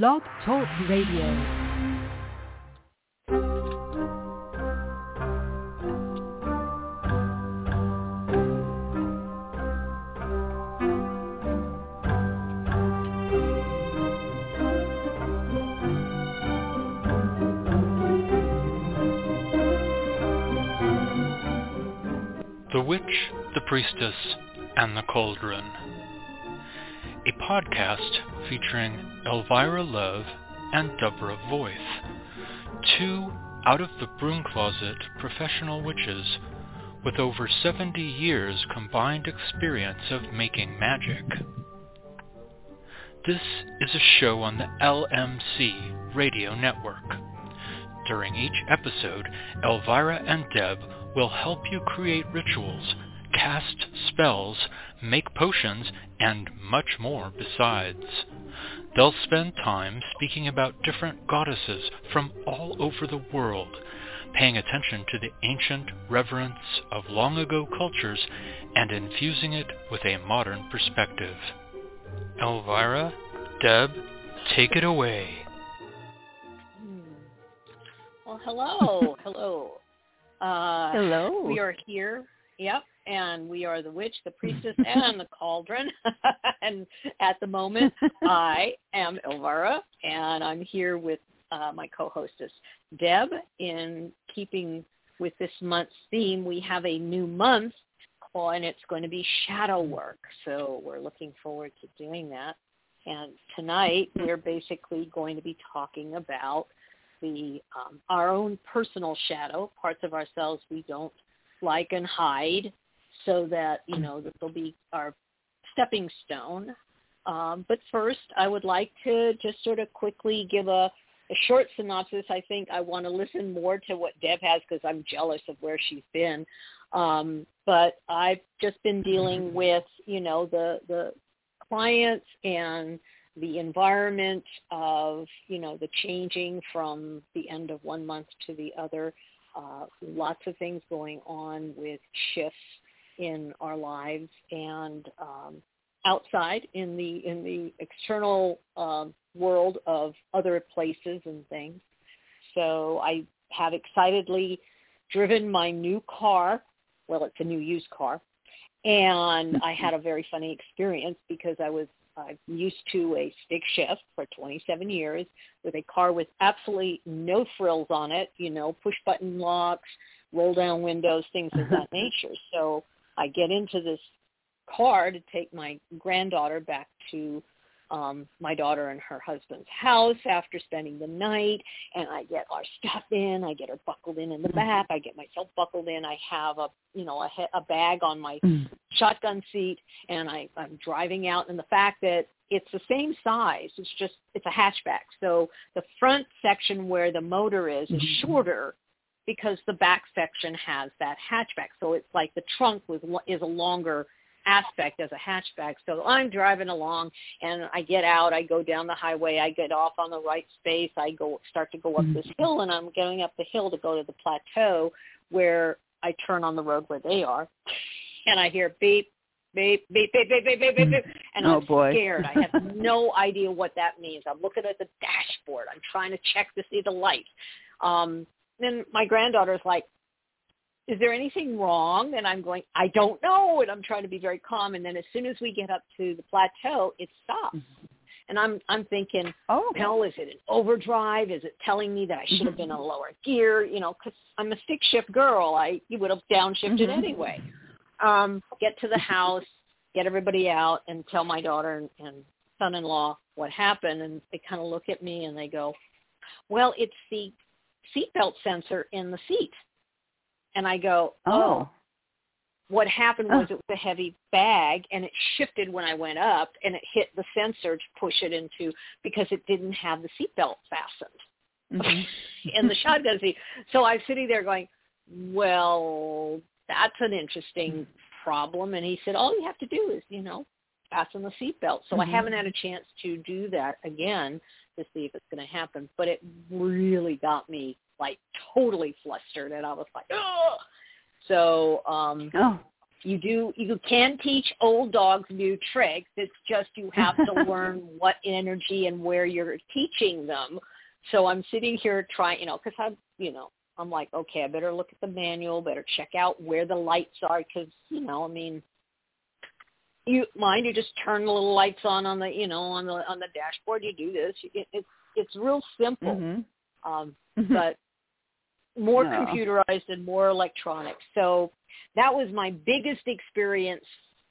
Blog Talk Radio. The Witch, the Priestess, and the Cauldron. A podcast featuring Elvyra Love and Deborah Voith, two out of the broom closet professional witches with over 70 years combined experience of making magic. This is a show on the LMC radio network. During each episode, Elvyra and Deb will help you create rituals, cast spells, make potions, and much more besides. They'll spend time speaking about different goddesses from all over the world, paying attention to the ancient reverence of long ago cultures and infusing it with a modern perspective. Elvyra, Deb, take it away. Well, hello, hello. Uh, Hello. We are here. Yep. And we are the witch, the priestess, and the cauldron. and at the moment, I am Elvyra, and I'm here with uh, my co-hostess, Deb. In keeping with this month's theme, we have a new month, and it's going to be shadow work. So we're looking forward to doing that. And tonight, we're basically going to be talking about the um, our own personal shadow, parts of ourselves we don't like and hide, so that you know that they'll be our stepping stone. Um, but first, I would like to just sort of quickly give a, a short synopsis. I think I want to listen more to what Deb has because I'm jealous of where she's been. Um, but I've just been dealing with you know the the clients and the environment of you know the changing from the end of one month to the other uh, lots of things going on with shifts in our lives and um, outside in the in the external um, world of other places and things so i have excitedly driven my new car well it's a new used car and i had a very funny experience because i was I'm used to a stick shift for 27 years with a car with absolutely no frills on it, you know, push button locks, roll down windows, things of that nature. So I get into this car to take my granddaughter back to um my daughter and her husband's house after spending the night and I get our stuff in, I get her buckled in in the mm-hmm. back, I get myself buckled in, I have a you know a, he- a bag on my mm. shotgun seat and I, I'm driving out and the fact that it's the same size, it's just, it's a hatchback. So the front section where the motor is is mm-hmm. shorter because the back section has that hatchback. So it's like the trunk was, is a longer aspect as a hatchback. So I'm driving along and I get out, I go down the highway, I get off on the right space, I go start to go up this hill and I'm going up the hill to go to the plateau where I turn on the road where they are and I hear beep, beep, beep, beep, beep, beep, beep, beep, beep, and Oh, I'm boy. scared. I have no idea what that means. I'm looking at the dashboard. I'm trying to check to see the lights. Um, then my granddaughter's like, is there anything wrong? And I'm going, I don't know. And I'm trying to be very calm. And then as soon as we get up to the plateau, it stops. And I'm I'm thinking, Oh. hell, is it an overdrive? Is it telling me that I should have been in a lower gear? You know, because I'm a stick shift girl. I you would have downshifted Mhm. anyway. Um, get to the house, get everybody out, and tell my daughter and, and son-in-law what happened. And they kind of look at me and they go, "Well, it's the seatbelt sensor in the seat." And I go, Oh. what happened was Oh. it was a heavy bag and it shifted when I went up and it hit the sensor to push it into because it didn't have the seatbelt fastened Mhm. in the shotgun seat. So I'm sitting there going, well, that's an interesting problem. And he said, all you have to do is, you know, fasten the seatbelt. So I Mhm. haven't had a chance to do that again to see if it's going to happen. But it really got me like totally flustered and I was like, oh. So um Oh. you do you can teach old dogs new tricks. It's just you have to learn what energy and where you're teaching them. So I'm sitting here trying, you know, because I'm, you know, I'm like, okay, I better look at the manual, better check out where the lights are, because you know, I mean, you mind you just turn the little lights on on the, you know, on the on the dashboard. You do this. It, it's it's real simple, Mm-hmm. um, but more Yeah. computerized and more electronic. So that was my biggest experience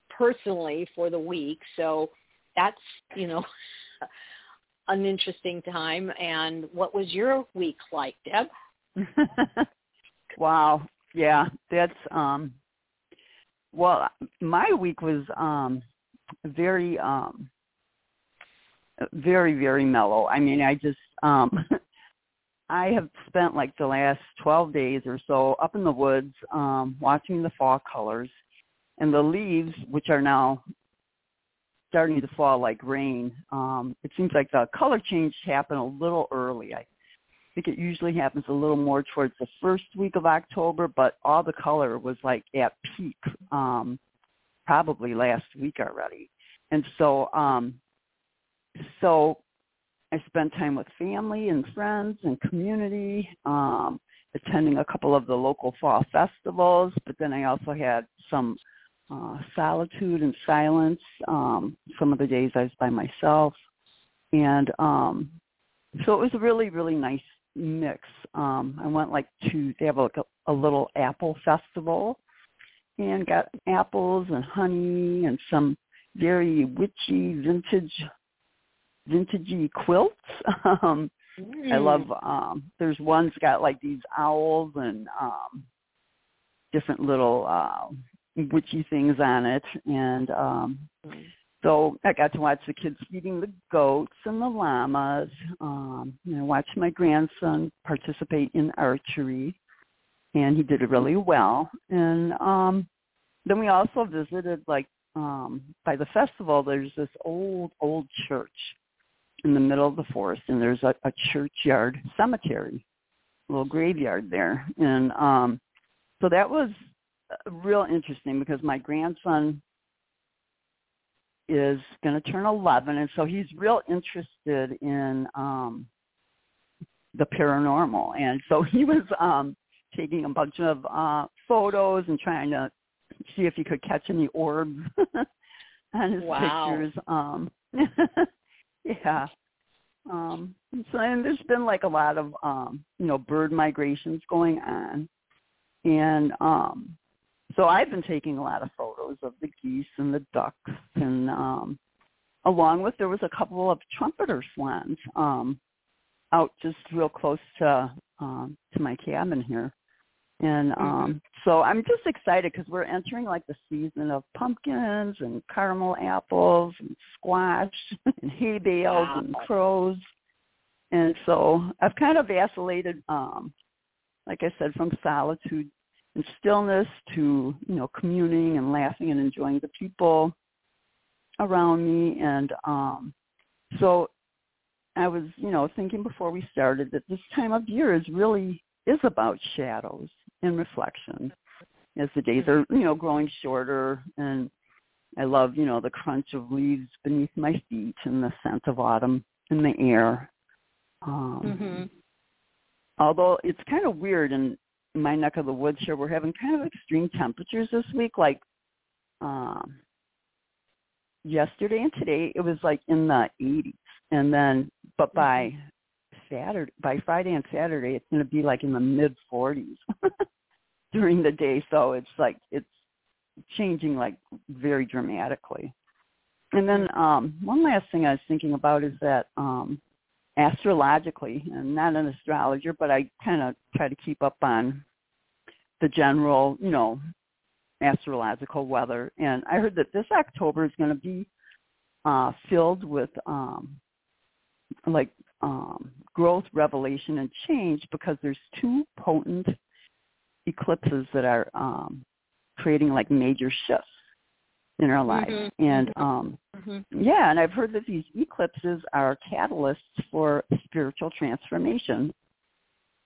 personally for the week. So that's, you know, an interesting time. And what was your week like, Deb? wow. Yeah, that's um well my week was um very um very very mellow. I mean, I just um I have spent like the last 12 days or so up in the woods um watching the fall colors and the leaves which are now starting to fall like rain. Um it seems like the color change happened a little early. I think it usually happens a little more towards the first week of October, but all the color was like at peak um probably last week already. And so um so I spent time with family and friends and community, um, attending a couple of the local fall festivals, but then I also had some uh, solitude and silence. Um, some of the days I was by myself. And um, so it was really, really nice mix. Um, I went like to, they have like a, a little apple festival and got apples and honey and some very witchy vintage vintagey quilts. Um, I Hmm. love um there's one's got like these owls and um different little uh witchy things on it and um Mm. So I got to watch the kids feeding the goats and the llamas. Um, you know, watch my grandson participate in archery and he did it really well. And um then we also visited like um by the festival there's this old, old church in the middle of the forest and there's a, a churchyard cemetery, a little graveyard there. And um so that was uh, real interesting because my grandson is going to turn 11 and so he's real interested in um the paranormal. And so he was um taking a bunch of uh photos and trying to see if he could catch any orbs on his Wow. pictures um yeah. Um and so and there's been like a lot of um you know bird migrations going on. And um so I've been taking a lot of photos of the geese and the ducks and um along with there was a couple of trumpeter swans um out just real close to um to my cabin here. And um so I'm just excited because we're entering like the season of pumpkins and caramel apples and squash and hay bales and crows. And so I've kind of vacillated um like I said from solitude and stillness to you know communing and laughing and enjoying the people around me. And um so I was you know thinking before we started that this time of year is really is about shadows and reflection as the days are you know growing shorter. And I love you know the crunch of leaves beneath my feet and the scent of autumn in the air. Um Mhm. although it's kind of weird in my neck of the woods here we're having kind of extreme temperatures this week like um yesterday and today it was like in the 80s and then but by saturday by friday and saturday it's going to be like in the mid 40s during the day. So it's like it's changing like very dramatically. And then um one last thing i was thinking about is that um astrologically and not an astrologer but i kind of try to keep up on the general you know astrological weather. And i heard that this october is going to be uh filled with um like um growth revelation and change because there's two potent eclipses that are um creating like major shifts in our lives Mhm. and um Mhm. yeah, and I've heard that these eclipses are catalysts for spiritual transformation.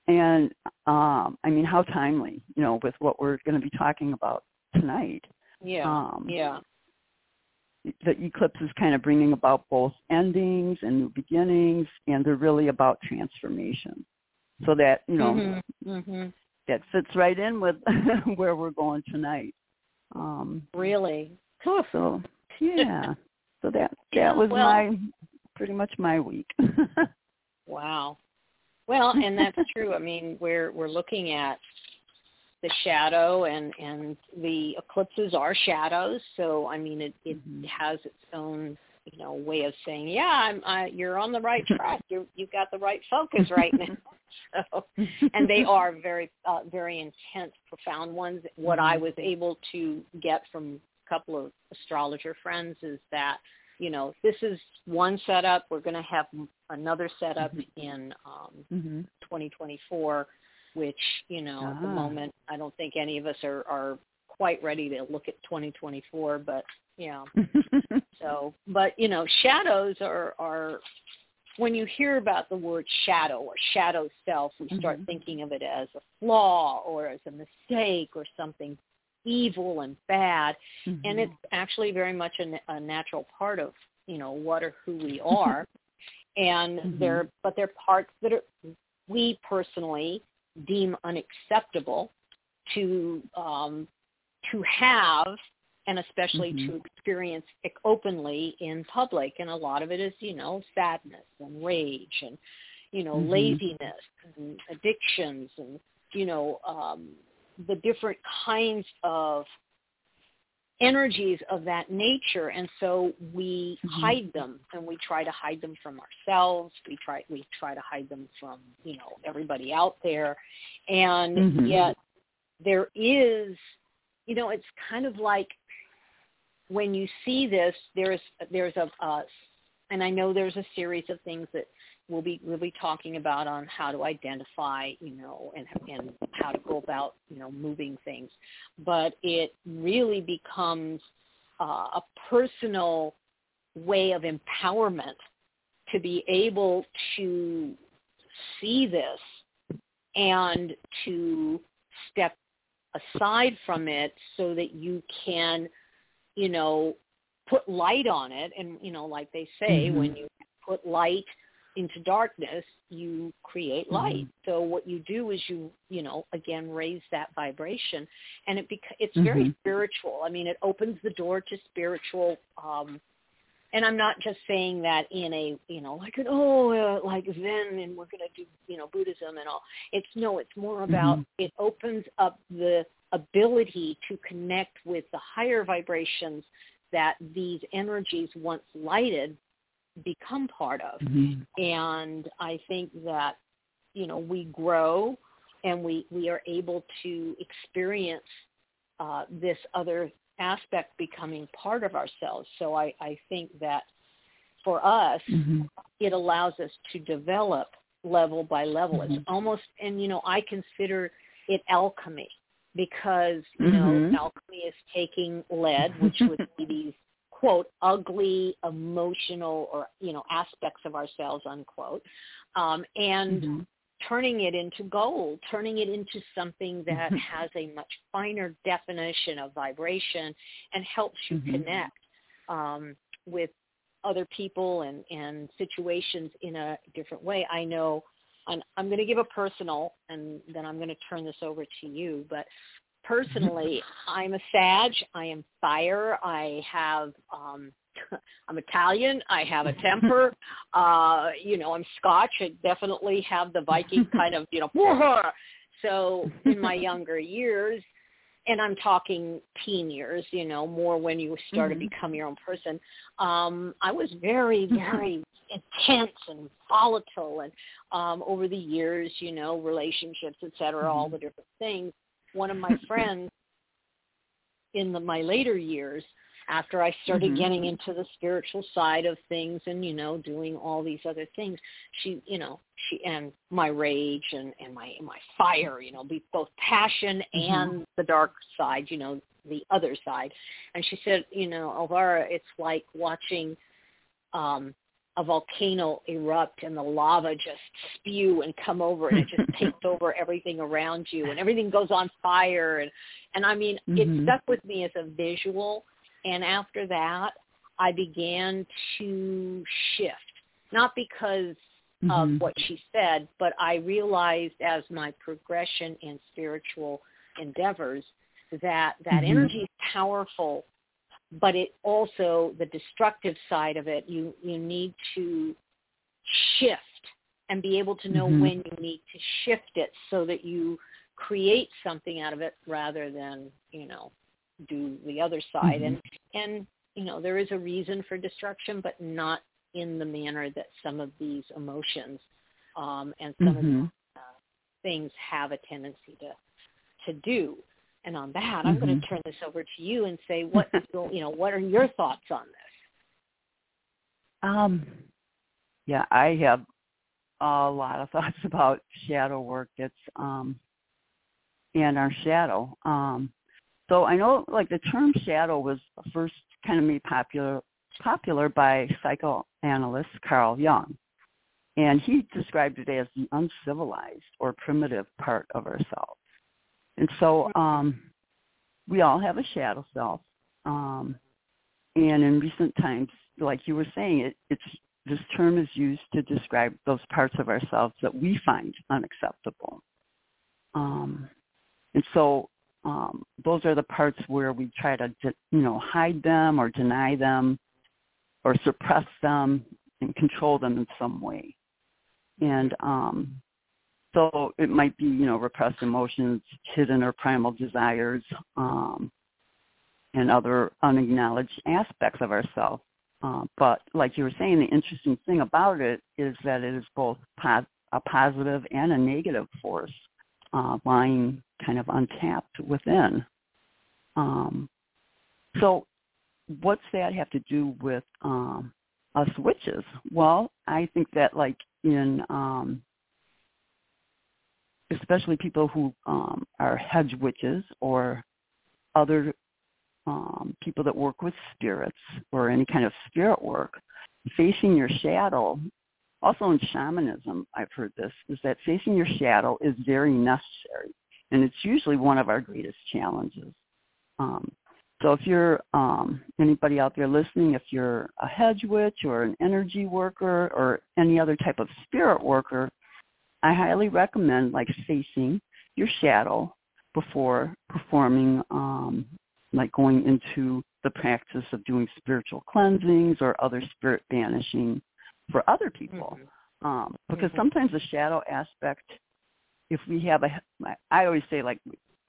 And um, I mean, how timely, you know, with what we're going to be talking about tonight. Yeah. Um, yeah. the eclipse is kind of bringing about both endings and new beginnings, and they're really about transformation. So that you know Mm-hmm. Mm-hmm. that fits right in with where we're going tonight. Um, Really. So yeah, so that Yeah, that was well- my pretty much my week. Wow. Well, and that's true. I mean, we're we're looking at the shadow and and the eclipses are shadows, so I mean it it Mhm. has its own, you know, way of saying, yeah, I'm I, you're on the right track. You you've got the right focus right now. So, and they are very uh, very intense, profound ones. What I was able to get from couple of astrologer friends is that you know this is one setup. We're going to have another setup in um, hmm 2024, which you know at the Ah. moment I don't think any of us are are quite ready to look at 2024. But yeah, so but you know shadows are are when you hear about the word shadow or shadow self, we start Mhm. thinking of it as a flaw or as a mistake or something evil and bad and it's actually very much a, a natural part of you know what or who we are and Mhm. they're but they're parts that are we personally deem unacceptable to um to have and especially Mhm. to experience openly in public and a lot of it is you know sadness and rage and you know Mhm. laziness and addictions and you know um the different kinds of energies of that nature and so we Mhm. hide them and we try to hide them from ourselves we try we try to hide them from you know everybody out there and Mhm. yet there is you know it's kind of like when you see this there's there's a uh, and I know there's a series of things that we'll be we'll be talking about on how to identify, you know, and and how to go about, you know, moving things. But it really becomes uh, a personal way of empowerment to be able to see this and to step aside from it so that you can, you know, put light on it and you know like they say Mhm. when you put light into darkness you create light Mhm. so what you do is you you know again raise that vibration and it bec- it's very Mhm. spiritual i mean it opens the door to spiritual um and i'm not just saying that in a you know like an oh uh, like zen and we're going to do you know buddhism and all it's no it's more about Mhm. it opens up the ability to connect with the higher vibrations that these energies once lighted become part of Mhm. and i think that you know we grow and we we are able to experience uh, this other aspect becoming part of ourselves so i i think that for us Mhm. it allows us to develop level by level it's Mhm. almost and you know i consider it alchemy because you know Mhm. alchemy is taking lead which would be these quote ugly emotional or you know aspects of ourselves unquote um, and Mhm. turning it into gold turning it into something that Mhm. has a much finer definition of vibration and helps you Mhm. connect um, with other people and and situations in a different way i know and I'm going to give a personal, and then I'm going to turn this over to you. But personally, I'm a Sag. I am fire. I have, um, I'm Italian. I have a temper. Uh, you know, I'm Scotch. I definitely have the Viking kind of, you know. So in my younger years, and I'm talking teen years, you know, more when you start Mhm. to become your own person. Um, I was very, very intense and volatile, and um, over the years, you know, relationships, et cetera, all Mhm. the different things. One of my friends in the, my later years, after I started Mhm. getting into the spiritual side of things and you know doing all these other things, she you know she and my rage and and my my fire, you know, be both passion Mhm. and the dark side, you know, the other side. And she said, you know, Elvyra, it's like watching um a volcano erupt and the lava just spew and come over and it just takes over everything around you and everything goes on fire and and I mean Mhm. it stuck with me as a visual and after that I began to shift not because Mhm. of what she said but I realized as my progression in spiritual endeavors that that Mhm. energy is powerful but it also the destructive side of it you you need to shift and be able to know Mhm. when you need to shift it so that you create something out of it rather than you know do the other side Mhm. and and you know there is a reason for destruction but not in the manner that some of these emotions um and some of these uh, things have a tendency to to do. And on that, I'm going to turn this over to you and say, what you know, what are your thoughts on this? Um, yeah, I have a lot of thoughts about shadow work. It's um, and our shadow. Um, so I know, like the term shadow was first kind of made popular popular by psychoanalyst Carl Jung, and he described it as the uncivilized or primitive part of ourselves. And so um, we all have a shadow self. Um, and in recent times, like you were saying, it, it's this term is used to describe those parts of ourselves that we find unacceptable. Um, and so um, those are the parts where we try to, de- you know, hide them or deny them or suppress them and control them in some way. And um, so it might be, you know, repressed emotions, hidden or primal desires, um, and other unacknowledged aspects of ourselves. Uh, but like you were saying, the interesting thing about it is that it is both pos- a positive and a negative force uh, lying kind of untapped within. Um, so what's that have to do with um, us witches? Well, I think that like in um, especially people who um, are hedge witches or other um, people that work with spirits or any kind of spirit work, facing your shadow, also in shamanism, I've heard this, is that facing your shadow is very necessary. And it's usually one of our greatest challenges. Um, so if you're um, anybody out there listening, if you're a hedge witch or an energy worker or any other type of spirit worker, I highly recommend like facing your shadow before performing um, like going into the practice of doing spiritual cleansings or other spirit banishing for other people. Mm-hmm. Um, because Mhm. sometimes the shadow aspect, if we have a, I always say like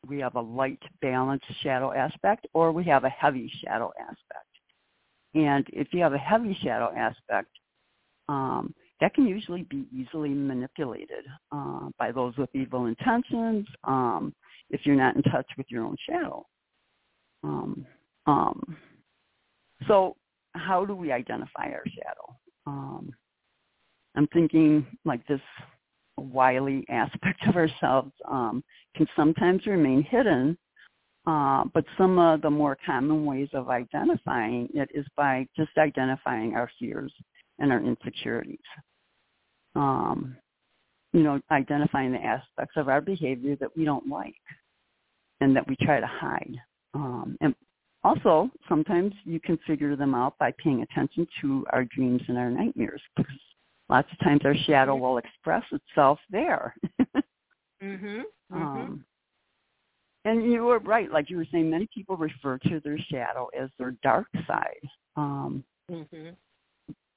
we have a light balanced shadow aspect or we have a heavy shadow aspect. And if you have a heavy shadow aspect, um, that can usually be easily manipulated uh, by those with evil intentions um, if you're not in touch with your own shadow. Um, um, so how do we identify our shadow? Um, I'm thinking like this wily aspect of ourselves um, can sometimes remain hidden, uh, but some of the more common ways of identifying it is by just identifying our fears and our insecurities. Um, you know, identifying the aspects of our behavior that we don't like and that we try to hide. Um, and also, sometimes you can figure them out by paying attention to our dreams and our nightmares because lots of times our shadow will express itself there. Mhm. Mhm. um, and you were right, like you were saying, many people refer to their shadow as their dark side. Um, Mhm.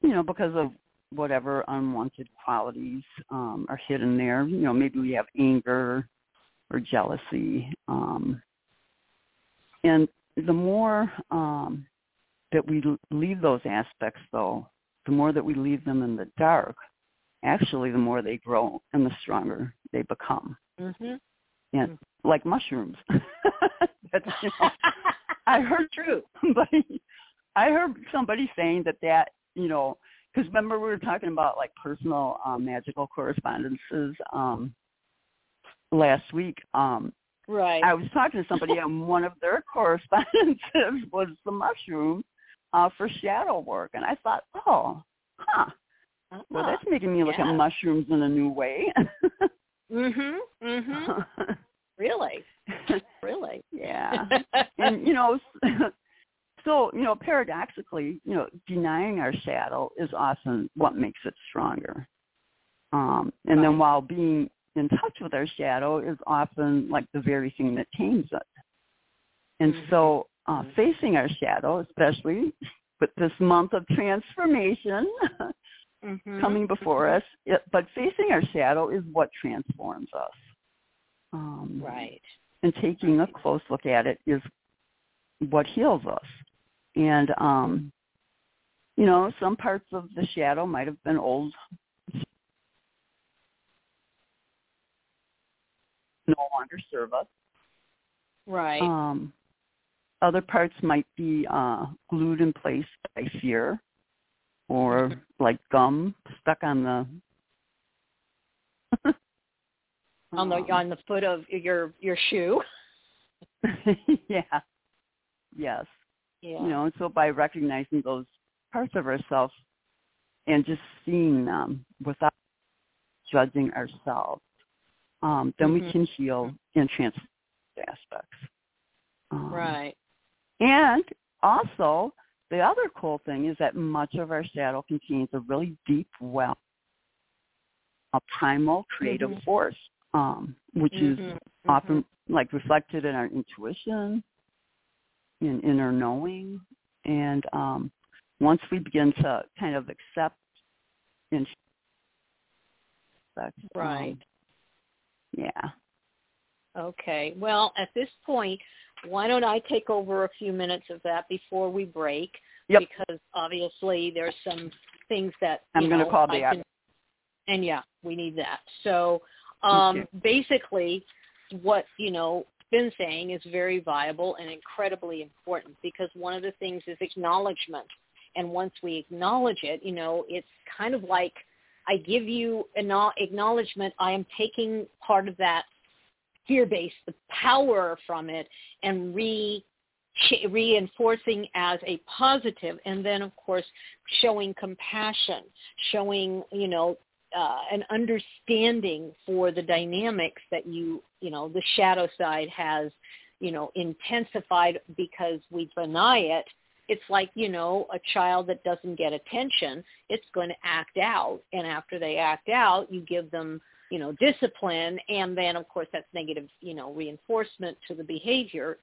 You know, because of whatever unwanted qualities um, are hidden there. You know, maybe we have anger or jealousy. Um, and the more um, that we leave those aspects, though, the more that we leave them in the dark, actually, the more they grow and the stronger they become. Mhm. And like mushrooms. That's, you know, I heard True. somebody, I heard somebody saying that that, you know, because remember we were talking about like personal um, magical correspondences um, last week. Um, Right. I was talking to somebody and one of their correspondences was the mushroom uh, for shadow work, and I thought, oh, huh, Ah, So that's making me look yeah. at mushrooms in a new way. mhm. Mhm. Really? Really? yeah. and you know so you know paradoxically you know denying our shadow is often what makes it stronger um and then while being in touch with our shadow is often like the very thing that tames it and Mhm. so uh Mhm. facing our shadow especially with this month of transformation Mhm. coming before us it, but facing our shadow is what transforms us um Right. and taking a close look at it is what heals us. And um you know, some parts of the shadow might have been old no longer serve us. Right. Um other parts might be uh glued in place by fear or like gum stuck on the on the Um, on the foot of your your shoe. yeah. Yes. Yeah. you know and so by recognizing those parts of ourselves and just seeing them without judging ourselves um then we Mhm. can heal and transform aspects um, Right. and also the other cool thing is that much of our shadow contains a really deep well a primal creative Mhm. force um which is Mhm. often like reflected in our intuition, in inner knowing, and um, once we begin to kind of accept and that's Right. yeah. Okay. Well, at this point, why don't I take over a few minutes of that before we break? Yep. Because obviously there's some things that I'm gonna call I back. can- and yeah, we need that. So, um, basically, what you know been saying is very viable and incredibly important because one of the things is acknowledgement, and once we acknowledge it, you know, it's kind of like I give you an acknowledgement. I am taking part of that fear base, the power from it, and re reinforcing as a positive, and then of course showing compassion, showing you know uh, an understanding for the dynamics that you you know the shadow side has you know intensified because we deny it. It's like you know a child that doesn't get attention, it's going to act out, and after they act out, you give them you know discipline, and then of course that's negative you know reinforcement to the behavior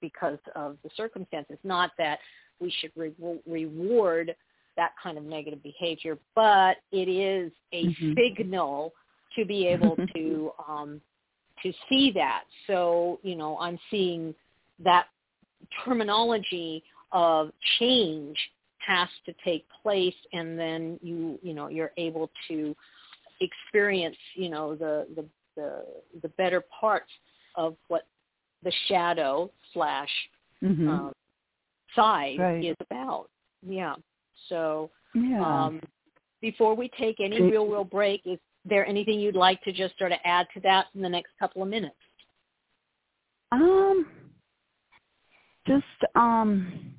because of the circumstances. Not that we should re- reward that kind of negative behavior, but it is a Mhm. signal to be able to um, to see that. So you know, I'm seeing that terminology of change has to take place, and then you you know you're able to experience you know the the the, the better parts of what the shadow slash Mhm. um, side Right. is about. Yeah. So yeah. um, before we take any real, real break, is there anything you'd like to just sort of add to that in the next couple of minutes? Um, just um,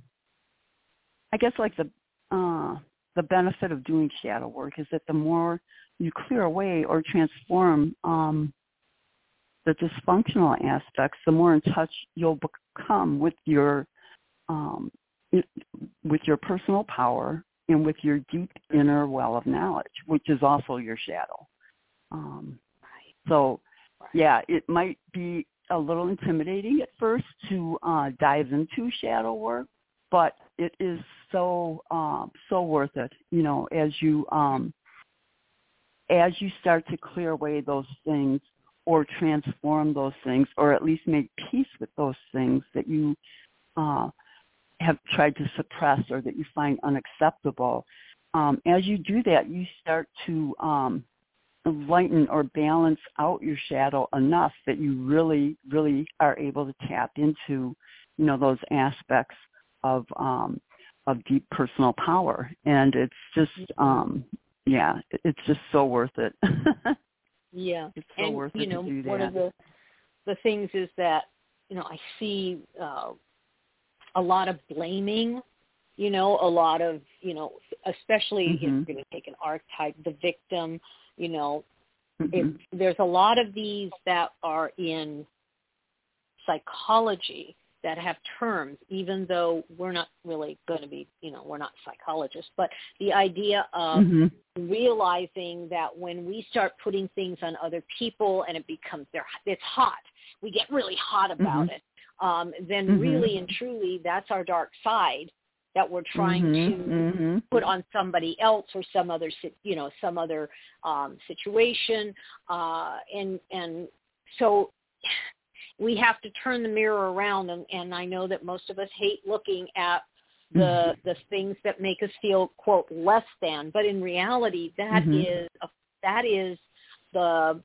I guess like the uh the benefit of doing shadow work is that the more you clear away or transform um the dysfunctional aspects, the more in touch you'll become with your um with your personal power and with your deep inner well of knowledge, which is also your shadow. Um, so, yeah, it might be a little intimidating at first to uh, dive into shadow work, but it is so um, so worth it. You know, as you um, as you start to clear away those things or transform those things, or at least make peace with those things that you uh, have tried to suppress or that you find unacceptable. Um, as you do that, you start to um, lighten or balance out your shadow enough that you really, really are able to tap into, you know, those aspects of um, of deep personal power. And it's just, um, yeah, it- it's just so worth it. Yeah. it's so and worth you it know, to do that. one of the the things is that you know I see uh, a lot of blaming you know, a lot of, you know, especially if Mhm. you're going to take an archetype, the victim, you know, Mhm. it, there's a lot of these that are in psychology that have terms, even though we're not really going to be, you know, we're not psychologists, but the idea of Mhm. realizing that when we start putting things on other people and it becomes they're it's hot we get really hot about Mhm. it um then Mhm. really and truly that's our dark side that we're trying Mhm. to Mhm. put on somebody else or some other you know some other um situation uh and and so we have to turn the mirror around and, and I know that most of us hate looking at the the things that make us feel quote less than but in reality that Mhm. is a, that is the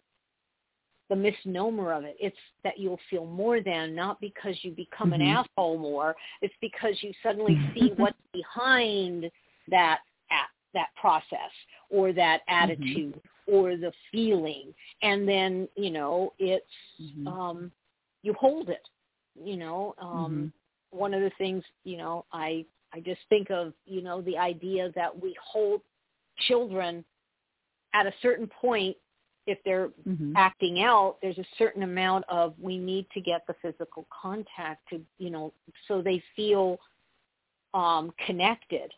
the misnomer of it. It's that you'll feel more than not because you become an Mhm. asshole more. It's because you suddenly see what's behind that at that process or that attitude or the feeling. And then you know it's Mhm. um you hold it you know. Um one of the things you know i i just think of you know the idea that we hold children at a certain point if they're Mhm. acting out there's a certain amount of we need to get the physical contact to you know so they feel um connected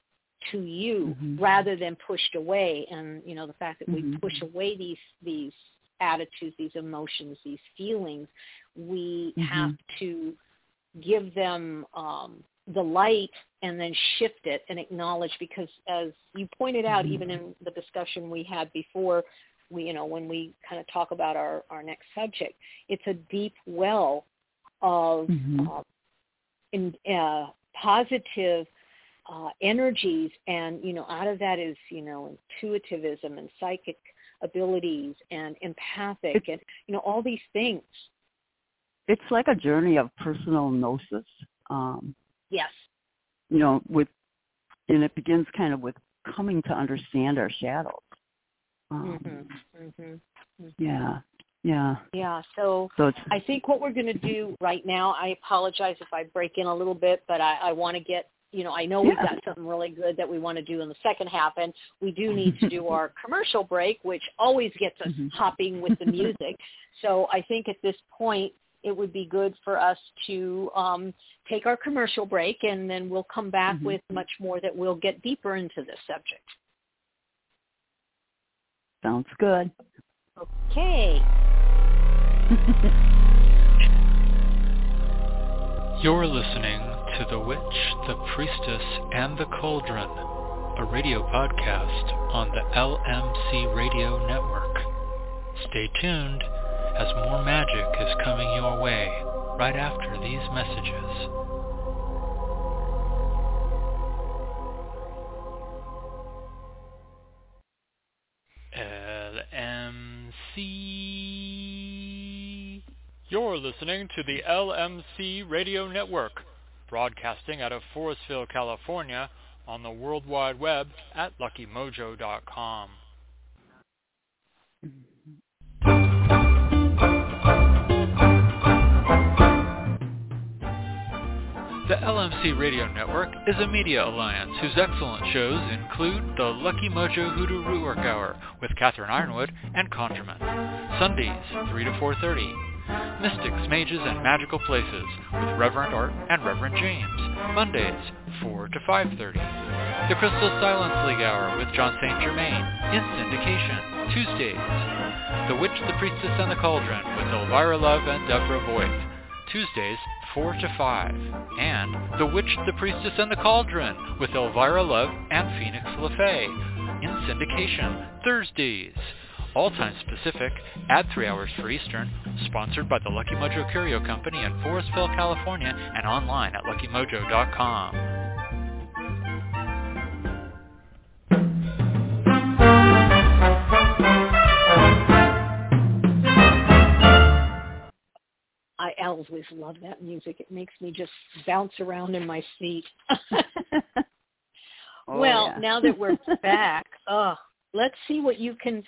to you Mhm. rather than pushed away and you know the fact that we Mhm. push away these these attitudes these emotions these feelings we Mhm. have to give them um the light and then shift it and acknowledge because as you pointed out Mhm. even in the discussion we had before we you know when we kind of talk about our our next subject it's a deep well of Mhm. uh, in uh, positive uh, energies and you know out of that is you know intuitivism and psychic abilities and empathic It's- and you know all these things It's like a journey of personal gnosis. Um, yes you know, with and it begins kind of with coming to understand our shadows. Um, mhm mhm Yeah, yeah. yeah so So I think what we're going to do right now, I apologize if I break in a little bit, but I, I want to get, you know, I know we've got something really good that we want to do in the second half, and we do need to do our commercial break, which always gets us Mhm. hopping with the music. so I think at this point, it would be good for us to um, take our commercial break, and then we'll come back with much more that we'll get deeper into this subject. Sounds good. Okay. You're listening to The Witch, the Priestess, and the Cauldron, a radio podcast on the LMC Radio Network. Stay tuned as more magic is coming your way right after these messages. Listening to the LMC Radio Network, broadcasting out of Forestville, California, on the World Wide Web at luckymojo.com. The LMC Radio Network is a media alliance whose excellent shows include the Lucky Mojo Hoodoo Rootwork Hour with Catherine Yronwode and ConjureMan, Sundays 3 to 4.30, Mystics, Mages, and Magical Places with Reverend Art and Reverend James, Mondays 4 to 5.30, the Crystal Silence League Hour with John St. Germain in syndication, Tuesdays, The Witch, the Priestess, and the Cauldron with Elvyra Love and Deborah Voith, Tuesdays 4 to 5, and The Witch, the Priestess, and the Cauldron with Elvyra Love and Phoenix LaFae in syndication Thursdays. All times Pacific, add 3 hours for Eastern, sponsored by the Lucky Mojo Curio Company in Forestville, California, and online at luckymojo.com. I always love that music. It makes me just bounce around in my seat. Oh, well, yeah. now that we're back, uh, let's see what you can,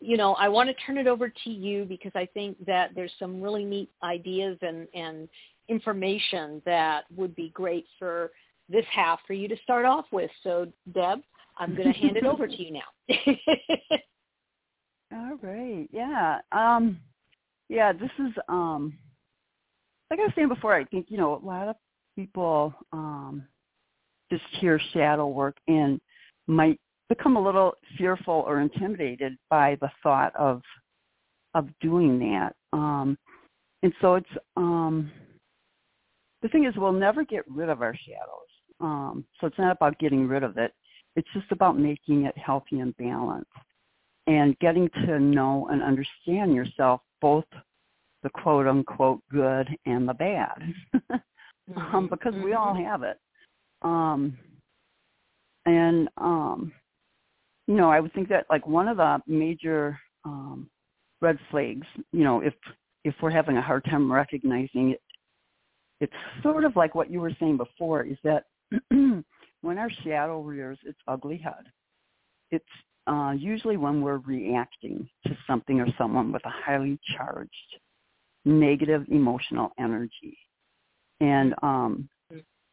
you know, I want to turn it over to you because I think that there's some really neat ideas and, and information that would be great for this half for you to start off with. So, Deb, I'm going to hand it over to you now. All right. Yeah. Um, yeah. This is um, like I was saying before. I think you know a lot of people um, just hear shadow work and might become a little fearful or intimidated by the thought of of doing that. Um, and so it's um, the thing is we'll never get rid of our shadows. Um, so it's not about getting rid of it. It's just about making it healthy and balanced and getting to know and understand yourself, both the quote unquote good and the bad, um, because we all Mm-hmm. have it. Um, and um, you know, I would think that like one of the major um, red flags, you know, if if we're having a hard time recognizing it, it's sort of like what you were saying before, is that when our shadow rears its ugly head, it's uh, usually when we're reacting to something or someone with a highly charged negative emotional energy. And um,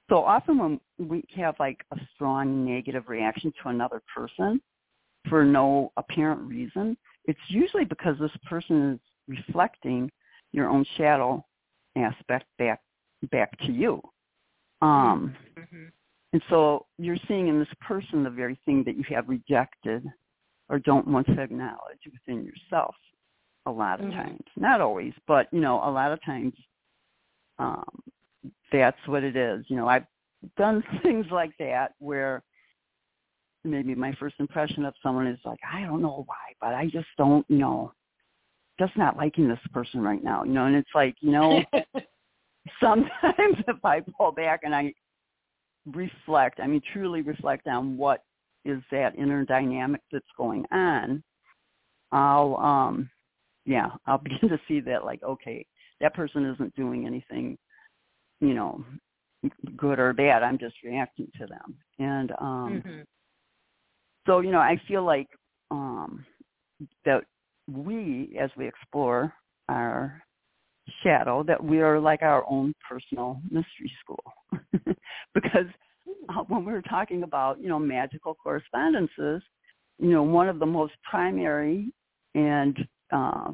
so often when we have like a strong negative reaction to another person for no apparent reason, it's usually because this person is reflecting your own shadow aspect back back to you. Um, Mhm. and so you're seeing in this person the very thing that you have rejected or don't want to acknowledge within yourself a lot of Mhm. times. Not always, but you know, a lot of times um that's what it is. You know, I've done things like that where maybe my first impression of someone is like, I don't know why, but I just don't, you know, just not liking this person right now, you know, and it's like, you know, sometimes if I pull back and I reflect, I mean, truly reflect on what is that inner dynamic that's going on, I'll, um, yeah, I'll begin to see that like, okay, that person isn't doing anything, you know, good or bad. I'm just reacting to them. And, um, Mhm. So, you know, I feel like, um, that we, as we explore our shadow that we are like our own personal mystery school. Because uh, when we were talking about you know magical correspondences you know one of the most primary and uh,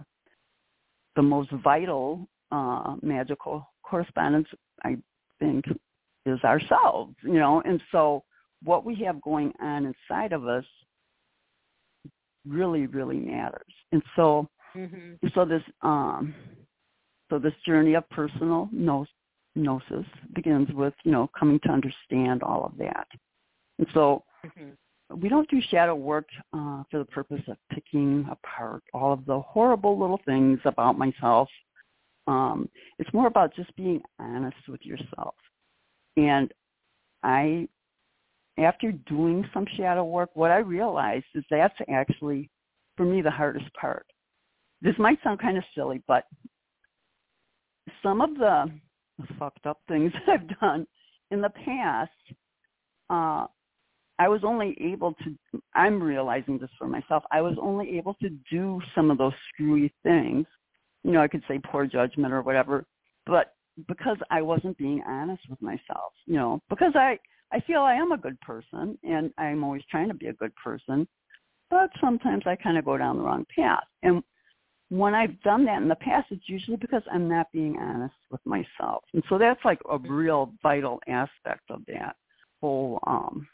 the most vital uh, magical correspondence i think is ourselves you know? And so what we have going on inside of us really really matters and so Mhm. so this um so this journey of personal gnosis begins with you know coming to understand all of that and so Mhm. we don't do shadow work uh, for the purpose of picking apart all of the horrible little things about myself um, it's more about just being honest with yourself and i after doing some shadow work what i realized is that's actually for me the hardest part this might sound kind of silly, but some of the fucked up things I've done in the past, uh, I was only able to, I'm realizing this for myself, I was only able to do some of those screwy things. You know, I could say poor judgment or whatever, but because I wasn't being honest with myself, you know, because I, I feel I am a good person and I'm always trying to be a good person, but sometimes I kind of go down the wrong path. And when I've done that in the past, it's usually because I'm not being honest with myself. And so that's like a real vital aspect of that whole um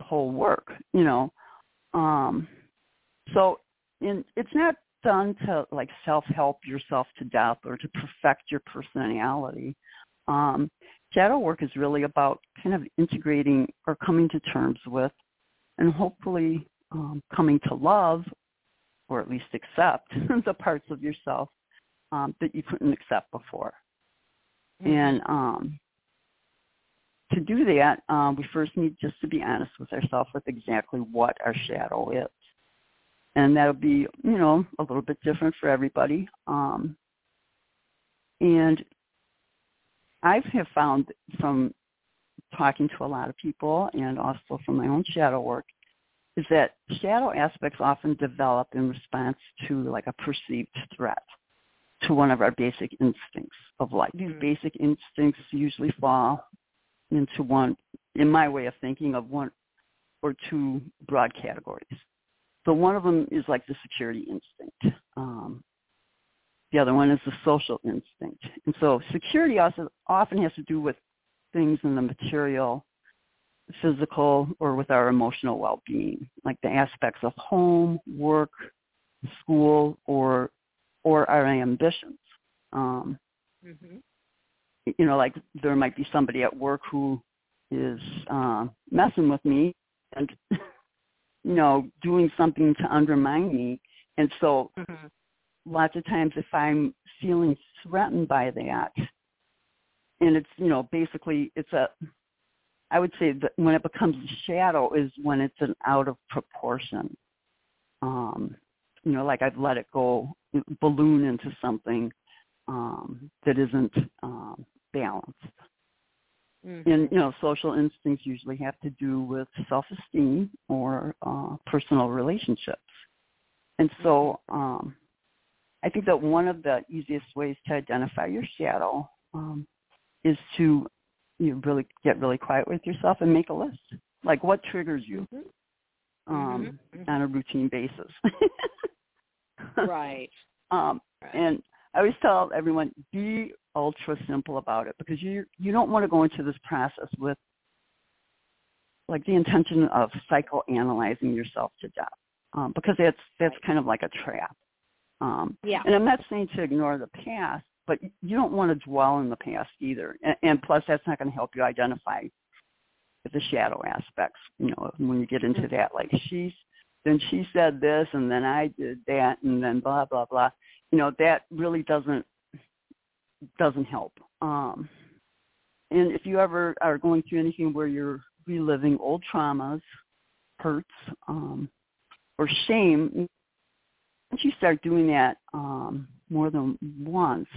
whole work, you know. Um so in it's not done to like self help yourself to death or to perfect your personality. Um shadow work is really about kind of integrating or coming to terms with and hopefully um, coming to love or at least accept the parts of yourself um, that you couldn't accept before. And um, to do that, um, we first need just to be honest with ourselves with exactly what our shadow is. And that'll be, you know, a little bit different for everybody. Um, and I have found from talking to a lot of people and also from my own shadow work is that shadow aspects often develop in response to like a perceived threat to one of our basic instincts of life. These Mhm. basic instincts usually fall into one in my way of thinking, of one or two broad categories. So one of them is like the security instinct. Um, the other one is the social instinct. And so security also often has to do with things in the material, physical, or with our emotional well-being, like the aspects of home, work, school, or or our ambitions. Um, Mhm. you know, like there might be somebody at work who is uh, messing with me and you know doing something to undermine me, and so Mhm. Lots of times if I'm feeling threatened by that, and it's you know basically it's a I would say that when it becomes a shadow is when it's an out of proportion. Um, you know, like I've let it go balloon into something um, that isn't um, balanced. Mhm. And you know, social instincts usually have to do with self-esteem or uh, personal relationships. And so, um, I think that one of the easiest ways to identify your shadow um, is to you know, really get really quiet with yourself and make a list. Like what triggers you Mhm. um, Mhm. on a routine basis. Right. um, Right. and I always tell everyone be ultra simple about it because you you don't want to go into this process with like the intention of psychoanalyzing yourself to death um, because that's that's kind of like a trap. Um, yeah. and I'm not saying to ignore the past, but you don't want to dwell in the past either. And, and plus, that's not going to help you identify the shadow aspects. You know, when you get into Mhm. that, like she's then she said this, and then I did that, and then blah blah blah. You know, that really doesn't doesn't help. Um, and if you ever are going through anything where you're reliving old traumas, hurts, um, or shame, once you start doing that um, more than once,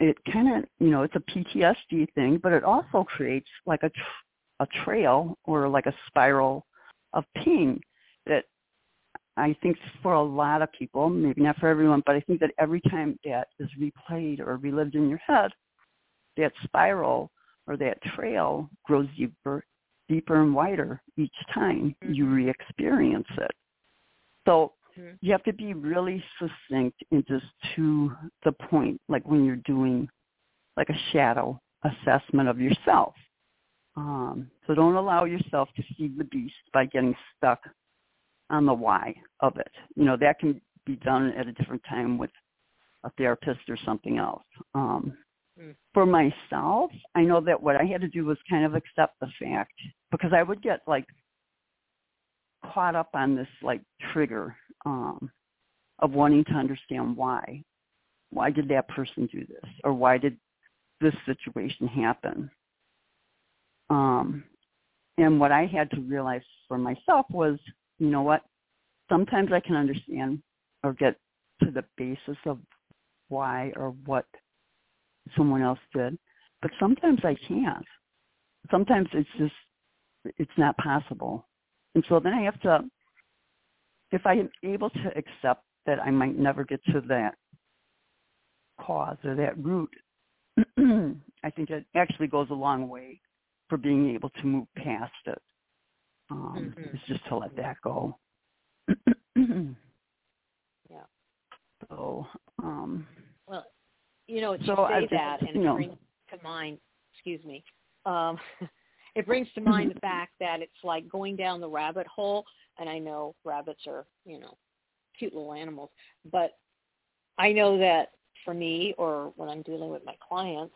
it kind of, you know, it's a PTSD thing, but it also creates like a, tr- a trail or like a spiral of pain that I think for a lot of people, maybe not for everyone, but I think that every time that is replayed or relived in your head, that spiral or that trail grows deeper, deeper and wider each time you Mhm. re-experience it. So Mhm. you have to be really succinct and just to the point, like when you're doing like a shadow assessment of yourself. Um, so don't allow yourself to feed the beast by getting stuck on the why of it. You know, that can be done at a different time with a therapist or something else. Um, Mm. For myself, I know that what I had to do was kind of accept the fact because I would get like caught up on this like trigger um, of wanting to understand why. Why did that person do this? Or why did this situation happen? Um, and what I had to realize for myself was, you know what? Sometimes I can understand or get to the basis of why or what someone else did, but sometimes I can't. Sometimes it's just it's not possible. And so then I have to if I am able to accept that I might never get to that cause or that root, I think it actually goes a long way for being able to move past it. Um, Mhm. It's just to let that go. Yeah. So, um, Well, you know, you So say just- that, and it know. brings to mind. Excuse me. Um, it brings to mind Mm-hmm. the fact that it's like going down the rabbit hole. And I know rabbits are, you know, cute little animals, but I know that for me, or when I'm dealing with my clients,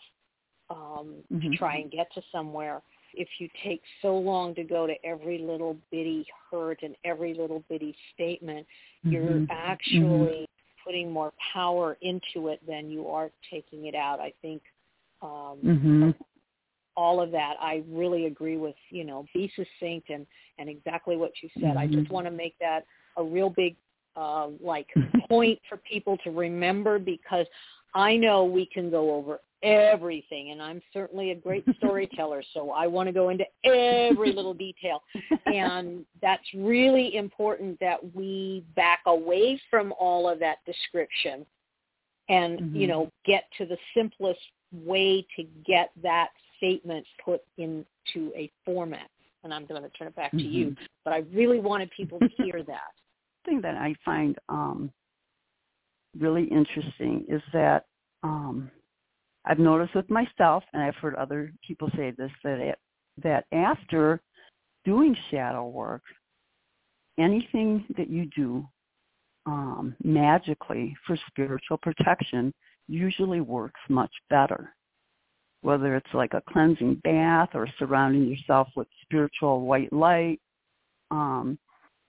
um, to Mhm. try and get to somewhere, if you take so long to go to every little bitty hurt and every little bitty statement, you're Mhm. actually putting more power into it than you are taking it out. I think um, Mhm. All of that, I really agree with. You know, be succinct and and exactly what you said. I just Mhm. want to make that a real big uh, like point for people to remember because I know we can go over everything and I'm certainly a great storyteller so I want to go into every little detail and that's really important that we back away from all of that description and you Mhm. know get to the simplest way to get that statement put into a format. And I'm going to turn it back mm-hmm. to you. But I really wanted people to hear that. Thing that I find um, really interesting is that um, I've noticed with myself, and I've heard other people say this, that it, that after doing shadow work, anything that you do um, magically for spiritual protection usually works much better. Whether it's like a cleansing bath or surrounding yourself with spiritual white light, um,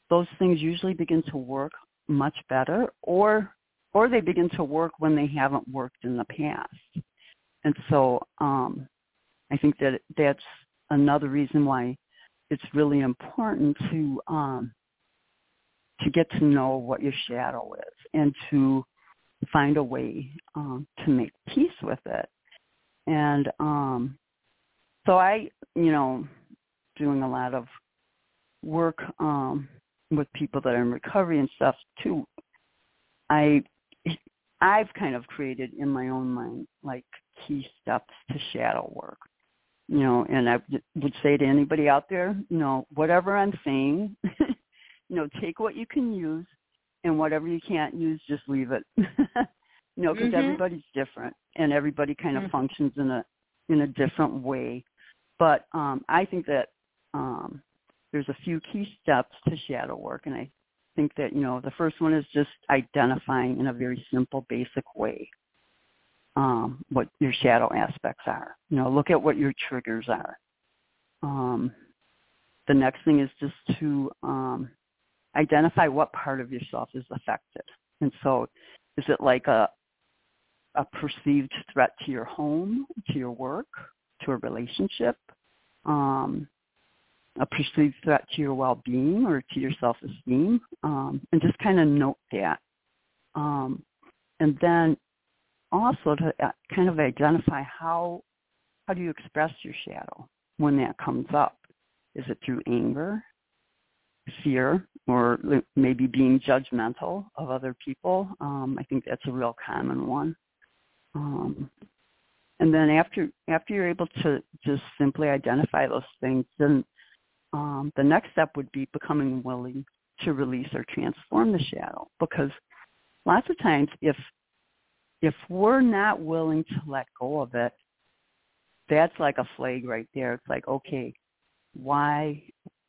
those things usually begin to work much better or or they begin to work when they haven't worked in the past. And so um, I think that that's another reason why it's really important to um, to get to know what your shadow is and to find a way um, to make peace with it. And um, so I, you know, doing a lot of work um, with people that are in recovery and stuff too. I I've kind of created in my own mind like key steps to shadow work. You know, and I would say to anybody out there, you know, whatever I'm saying, you know, take what you can use and whatever you can't use, just leave it. you know, because mm-hmm. everybody's different and everybody kind of mm-hmm. functions in a in a different way. But um, I think that um, there's a few key steps to shadow work, and I think that you know the first one is just identifying in a very simple, basic way um, what your shadow aspects are. You know, look at what your triggers are. Um, the next thing is just to um, identify what part of yourself is affected. And so is it like a a perceived threat to your home, to your work, to a relationship, um, a perceived threat to your well-being or to your self-esteem, um, and just kind of note that. Um, and then also to uh, kind of identify how how do you express your shadow when that comes up? Is it through anger? fear or maybe being judgmental of other people. Um, I think that's a real common one. Um, and then after after you're able to just simply identify those things, then um, the next step would be becoming willing to release or transform the shadow. Because lots of times, if if we're not willing to let go of it, that's like a flag right there. It's like, okay, why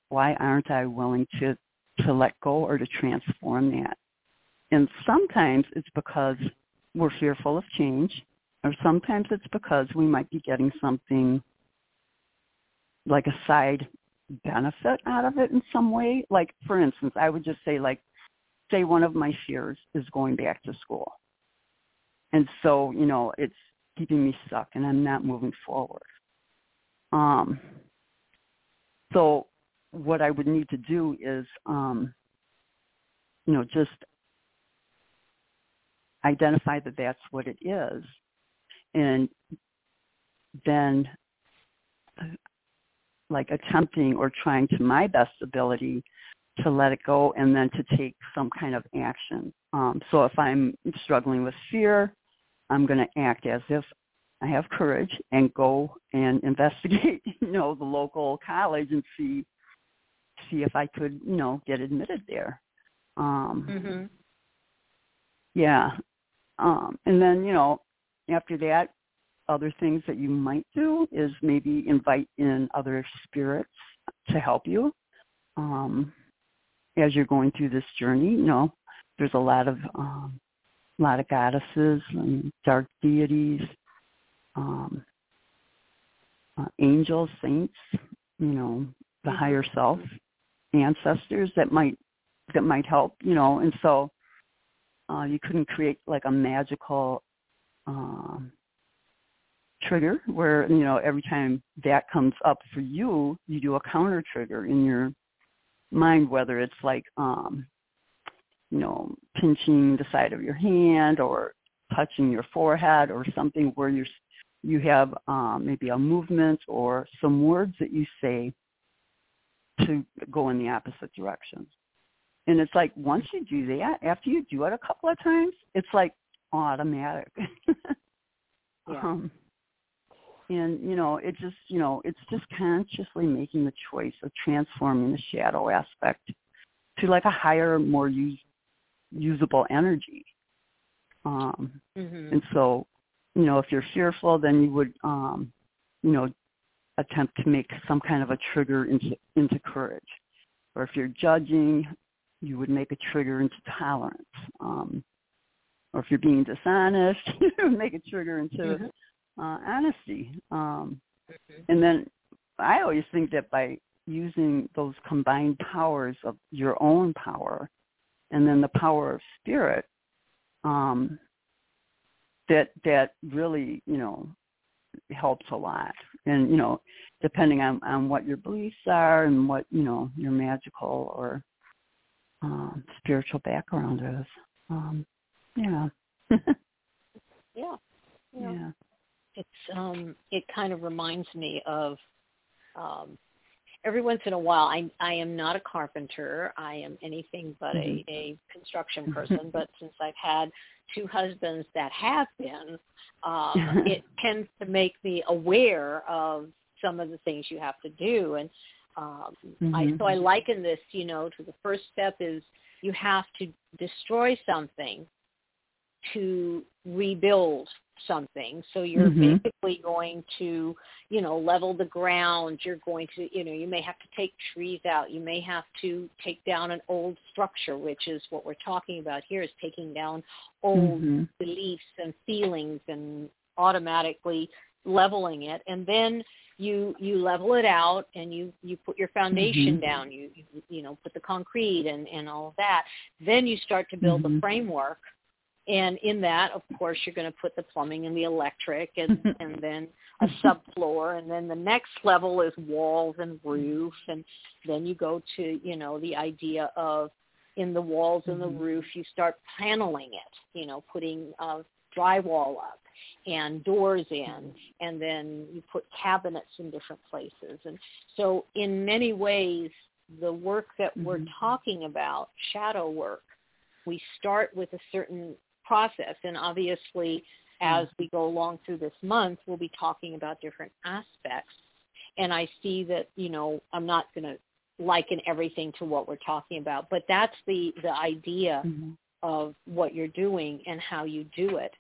why aren't I willing to to let go or to transform that? And sometimes it's because we're fearful of change, or sometimes it's because we might be getting something like a side benefit out of it in some way. Like for instance, I would just say like say one of my fears is going back to school. And so, you know, it's keeping me stuck and I'm not moving forward. Um so what I would need to do is, um, you know, just identify that that's what it is, and then like attempting or trying to my best ability to let it go and then to take some kind of action. Um, so if I'm struggling with fear, I'm going to act as if I have courage and go and investigate, you know, the local college and see see if I could, you know, get admitted there. Um, mm-hmm. Yeah. Um, and then, you know, after that, other things that you might do is maybe invite in other spirits to help you um, as you're going through this journey. You know, there's a lot of um, a lot of goddesses and dark deities, um, uh, angels, saints. You know, the mm-hmm. higher self ancestors that might that might help, you know, and so uh, you couldn't create like a magical um, trigger where you know every time that comes up for you, you do a counter trigger in your mind, whether it's like um, you know pinching the side of your hand or touching your forehead or something where you're you have um, maybe a movement or some words that you say to go in the opposite direction. And it's like once you do that, after you do it a couple of times, it's like automatic. yeah. Um, and you know it just you know it's just consciously making the choice of transforming the shadow aspect to like a higher more use, usable energy um Mhm. and so you know if you're fearful then you would um you know attempt to make some kind of a trigger into into courage or if you're judging you would make a trigger into tolerance um or if you're being dishonest you would make a trigger into Mhm. uh, honesty. Um, Mhm. and then I always think that by using those combined powers of your own power and then the power of spirit, um, that that really you know helps a lot. And you know, depending on on what your beliefs are and what you know your magical or um, spiritual background is. Um, yeah. Yeah. Yeah. yeah. It's um it kind of reminds me of um every once in a while I I am not a carpenter. I am anything but a, a construction person, but since I've had two husbands that have been, um it tends to make me aware of some of the things you have to do and um I Mhm. so I liken this, you know, to the first step is you have to destroy something to rebuild something. So you're Mhm. basically going to, you know, level the ground. You're going to, you know, you may have to take trees out. You may have to take down an old structure, which is what we're talking about here is taking down old Mhm. beliefs and feelings and automatically leveling it. And then you you level it out and you you put your foundation Mhm. down you you, you know put the concrete and and all of that then you start to build the Mhm. framework and in that of course you're going to put the plumbing and the electric and and then a subfloor and then the next level is walls and roof and then you go to you know the idea of in the walls and the Mhm. roof you start paneling it you know putting uh drywall up and doors in and then you put cabinets in different places and so in many ways the work that we're Mhm. talking about shadow work we start with a certain process and obviously as we go along through this month we'll be talking about different aspects and i see that you know i'm not going to liken everything to what we're talking about but that's the the idea Mhm. of what you're doing and how you do it.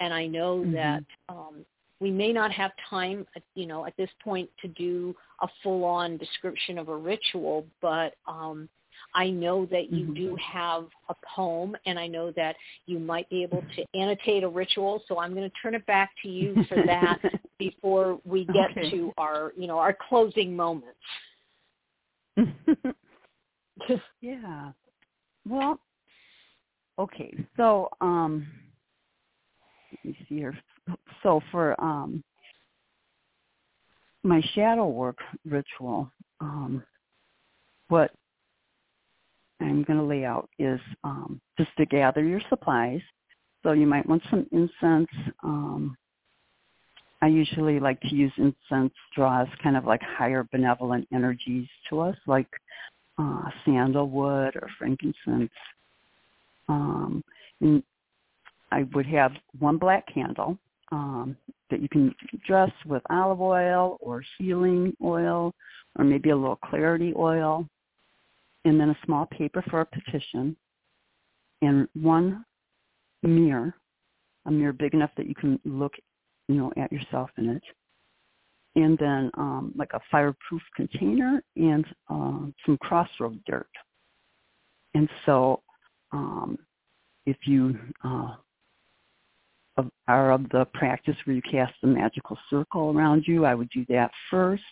And I know Mhm. that um, we may not have time, uh, you know, at this point to do a full-on description of a ritual, but um, I know that you Mhm. do have a poem, and I know that you might be able to annotate a ritual. So I'm going to turn it back to you for that before we get Okay. to our, you know, our closing moments. yeah. Well, okay. So, um, let me see here. So for um, my shadow work ritual, um, what I'm going to lay out is um, just to gather your supplies. So you might want some incense. Um, I usually like to use incense draws kind of like higher benevolent energies to us, like uh, sandalwood or frankincense. Um, and I would have one black candle um, that you can dress with olive oil or healing oil or maybe a little clarity oil, and then a small paper for a petition, and one mirror, a mirror big enough that you can look, you know, at yourself in it, and then um, like a fireproof container and um, some crossroad dirt. And so, um, if you uh, of, are of the practice where you cast a magical circle around you, I would do that first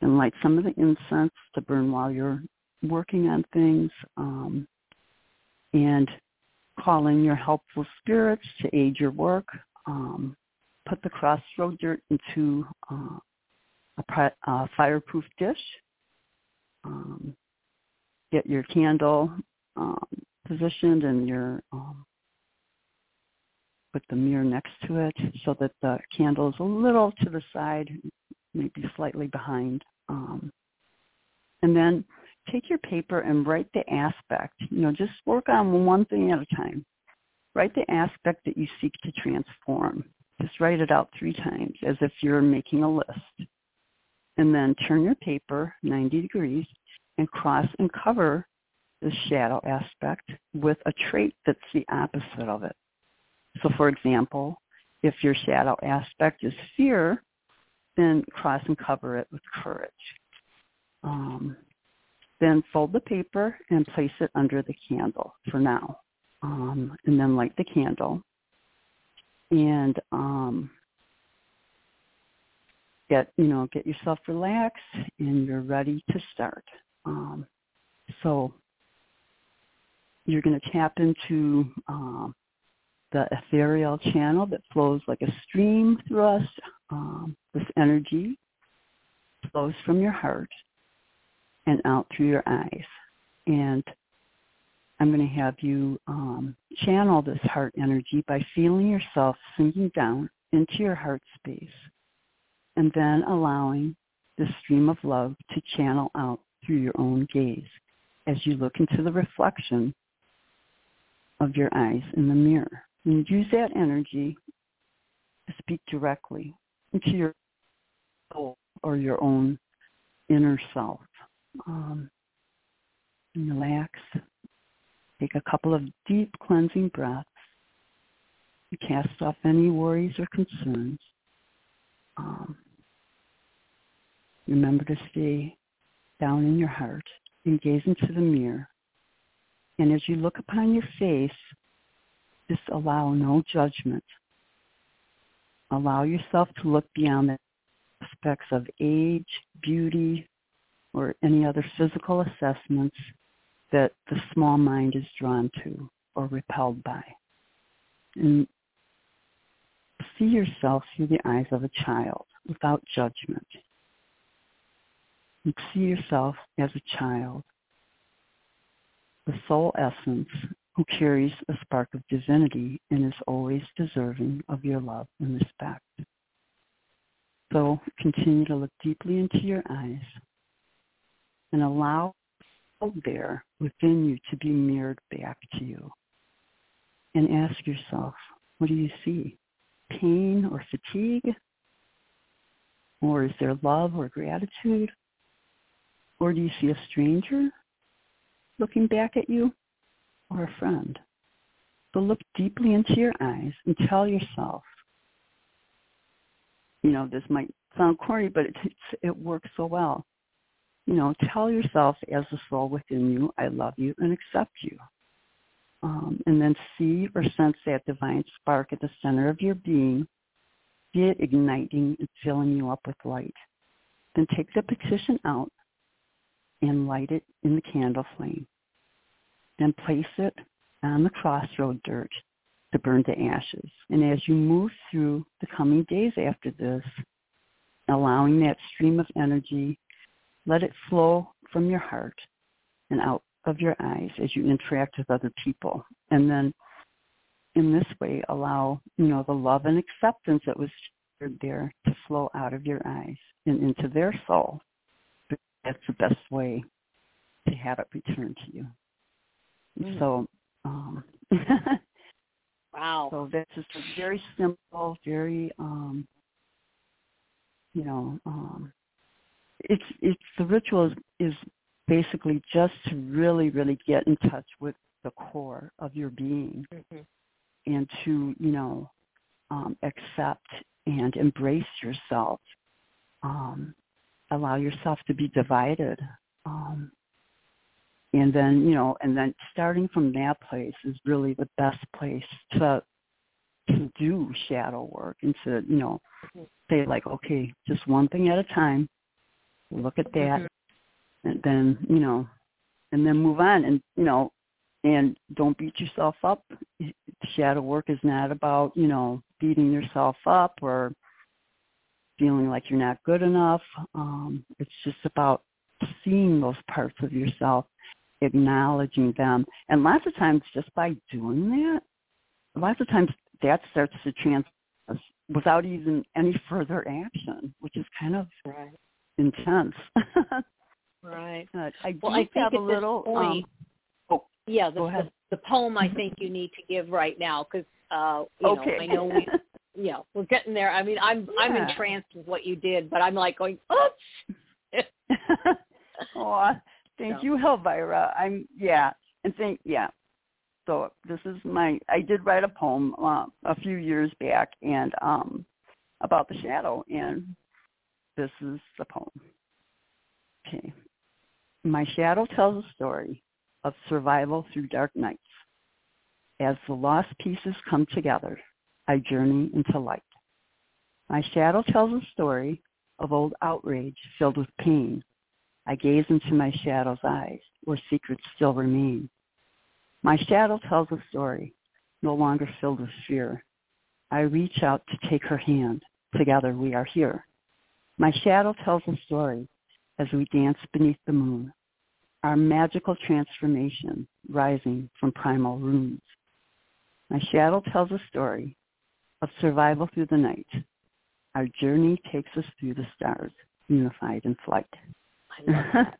and light some of the incense to burn while you're working on things, um, and call in your helpful spirits to aid your work. Um, put the crossroad dirt into uh, a, pri- fireproof dish. Um, get your candle um, positioned and your um, put the mirror next to it so that the candle is a little to the side, maybe slightly behind. Um, and then take your paper and write the aspect. You know, just work on one thing at a time. Write the aspect that you seek to transform. Just write it out three times as if you're making a list. And then turn your paper 90 degrees and cross and cover the shadow aspect with a trait that's the opposite of it. So for example, if your shadow aspect is fear, then cross and cover it with courage. Um, then fold the paper and place it under the candle for now. Um, and then light the candle. And um, get you know get yourself relaxed and you're ready to start. Um, so you're going to tap into um, the ethereal channel that flows like a stream through us. Um, this energy flows from your heart and out through your eyes. And I'm going to have you um, channel this heart energy by feeling yourself sinking down into your heart space and then allowing the stream of love to channel out through your own gaze as you look into the reflection of your eyes in the mirror. And use that energy to speak directly into your soul or your own inner self. Um, relax. Take a couple of deep cleansing breaths. Cast off any worries or concerns. Um, remember to stay down in your heart and gaze into the mirror. And as you look upon your face, just allow no judgment. Allow yourself to look beyond the aspects of age, beauty, or any other physical assessments that the small mind is drawn to or repelled by. And see yourself through the eyes of a child without judgment. And see yourself as a child, the soul essence who carries a spark of divinity and is always deserving of your love and respect. So continue to look deeply into your eyes and allow there within you to be mirrored back to you. And ask yourself, what do you see? Pain or fatigue? Or is there love or gratitude? Or do you see a stranger looking back at you or a friend? So look deeply into your eyes and tell yourself, you know, this might sound corny, but it, it works so well you know, tell yourself as the soul within you, I love you and accept you. Um, and then see or sense that divine spark at the center of your being, see it igniting and filling you up with light. Then take the petition out and light it in the candle flame. Then place it on the crossroad dirt to burn to ashes. And as you move through the coming days after this, allowing that stream of energy let it flow from your heart and out of your eyes as you interact with other people. And then in this way, allow, you know, the love and acceptance that was there to flow out of your eyes and into their soul. That's the best way to have it return to you. Mm. So, um, wow. So just a very simple, very, um, you know, um, it's it's the ritual is, is basically just to really really get in touch with the core of your being mm-hmm. and to you know um, accept and embrace yourself um, allow yourself to be divided um, and then you know and then starting from that place is really the best place to to do shadow work and to you know say like okay just one thing at a time look at that mm-hmm. and then you know and then move on and you know and don't beat yourself up shadow work is not about you know beating yourself up or feeling like you're not good enough um it's just about seeing those parts of yourself acknowledging them and lots of times just by doing that lots of times that starts to trans without even any further action which is kind of right intense. right. Uh, I well, I think a little. This point, um, oh, yeah, the, the, the poem I think you need to give right now because uh, you okay. know I know we yeah, we're getting there. I mean, I'm I'm entranced with what you did, but I'm like going, oops. oh, thank So. you, Elvyra. I'm yeah, and thank yeah. So this is my I did write a poem uh, a few years back and um about the shadow and this is the poem. Okay. My shadow tells a story of survival through dark nights. As the lost pieces come together, I journey into light. My shadow tells a story of old outrage filled with pain I gaze into my shadow's eyes, where secrets still remain. My shadow tells a story, no longer filled with fear. I reach out to take her hand. Together we are here. My shadow tells a story as we dance beneath the moon, our magical transformation rising from primal runes. My shadow tells a story of survival through the night. Our journey takes us through the stars, unified in flight. I love that.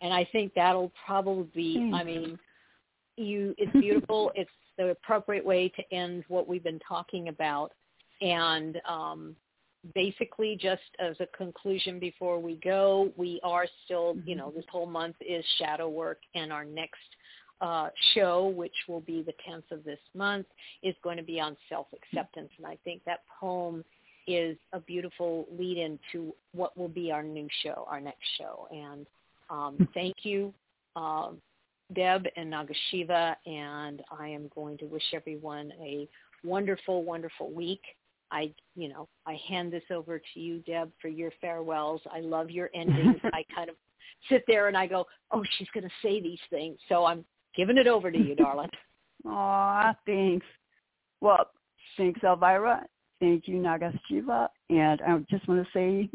and I think that'll probably be. I mean, you. It's beautiful. it's the appropriate way to end what we've been talking about, and um, basically, just as a conclusion before we go, we are still. You know, this whole month is shadow work, and our next uh, show, which will be the 10th of this month, is going to be on self-acceptance. And I think that poem is a beautiful lead in to what will be our new show, our next show. And um, thank you, um, Deb and Nagashiva, and I am going to wish everyone a wonderful, wonderful week. I, you know, I hand this over to you, Deb, for your farewells. I love your endings. I kind of sit there and I go, oh, she's going to say these things. So I'm giving it over to you, darling. Aw, thanks. Well, thanks, Elvyra. Thank you, Nagashiva. And I just want to say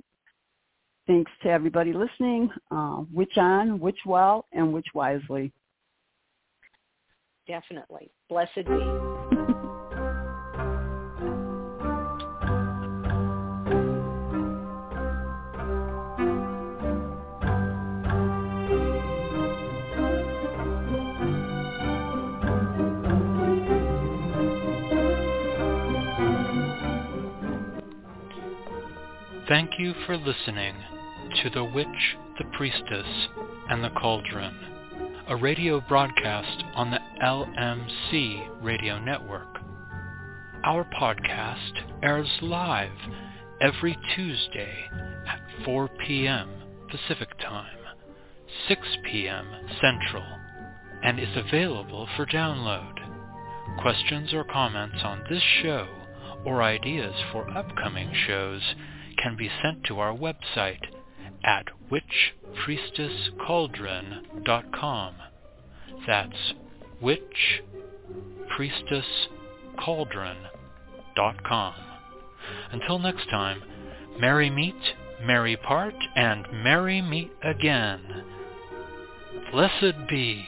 thanks to everybody listening. Uh, witch on, witch well, and witch wisely. Definitely. Blessed be. Thank you for listening to The Witch, the Priestess, and the Cauldron, a radio broadcast on the LMC radio network. Our podcast airs live every Tuesday at 4 p.m. Pacific Time, 6 p.m. Central, and is available for download. Questions or comments on this show or ideas for upcoming shows can be sent to our website at witchpriestesscauldron.com. That's witchpriestesscauldron.com. Until next time, merry meet, merry part, and merry meet again. Blessed be.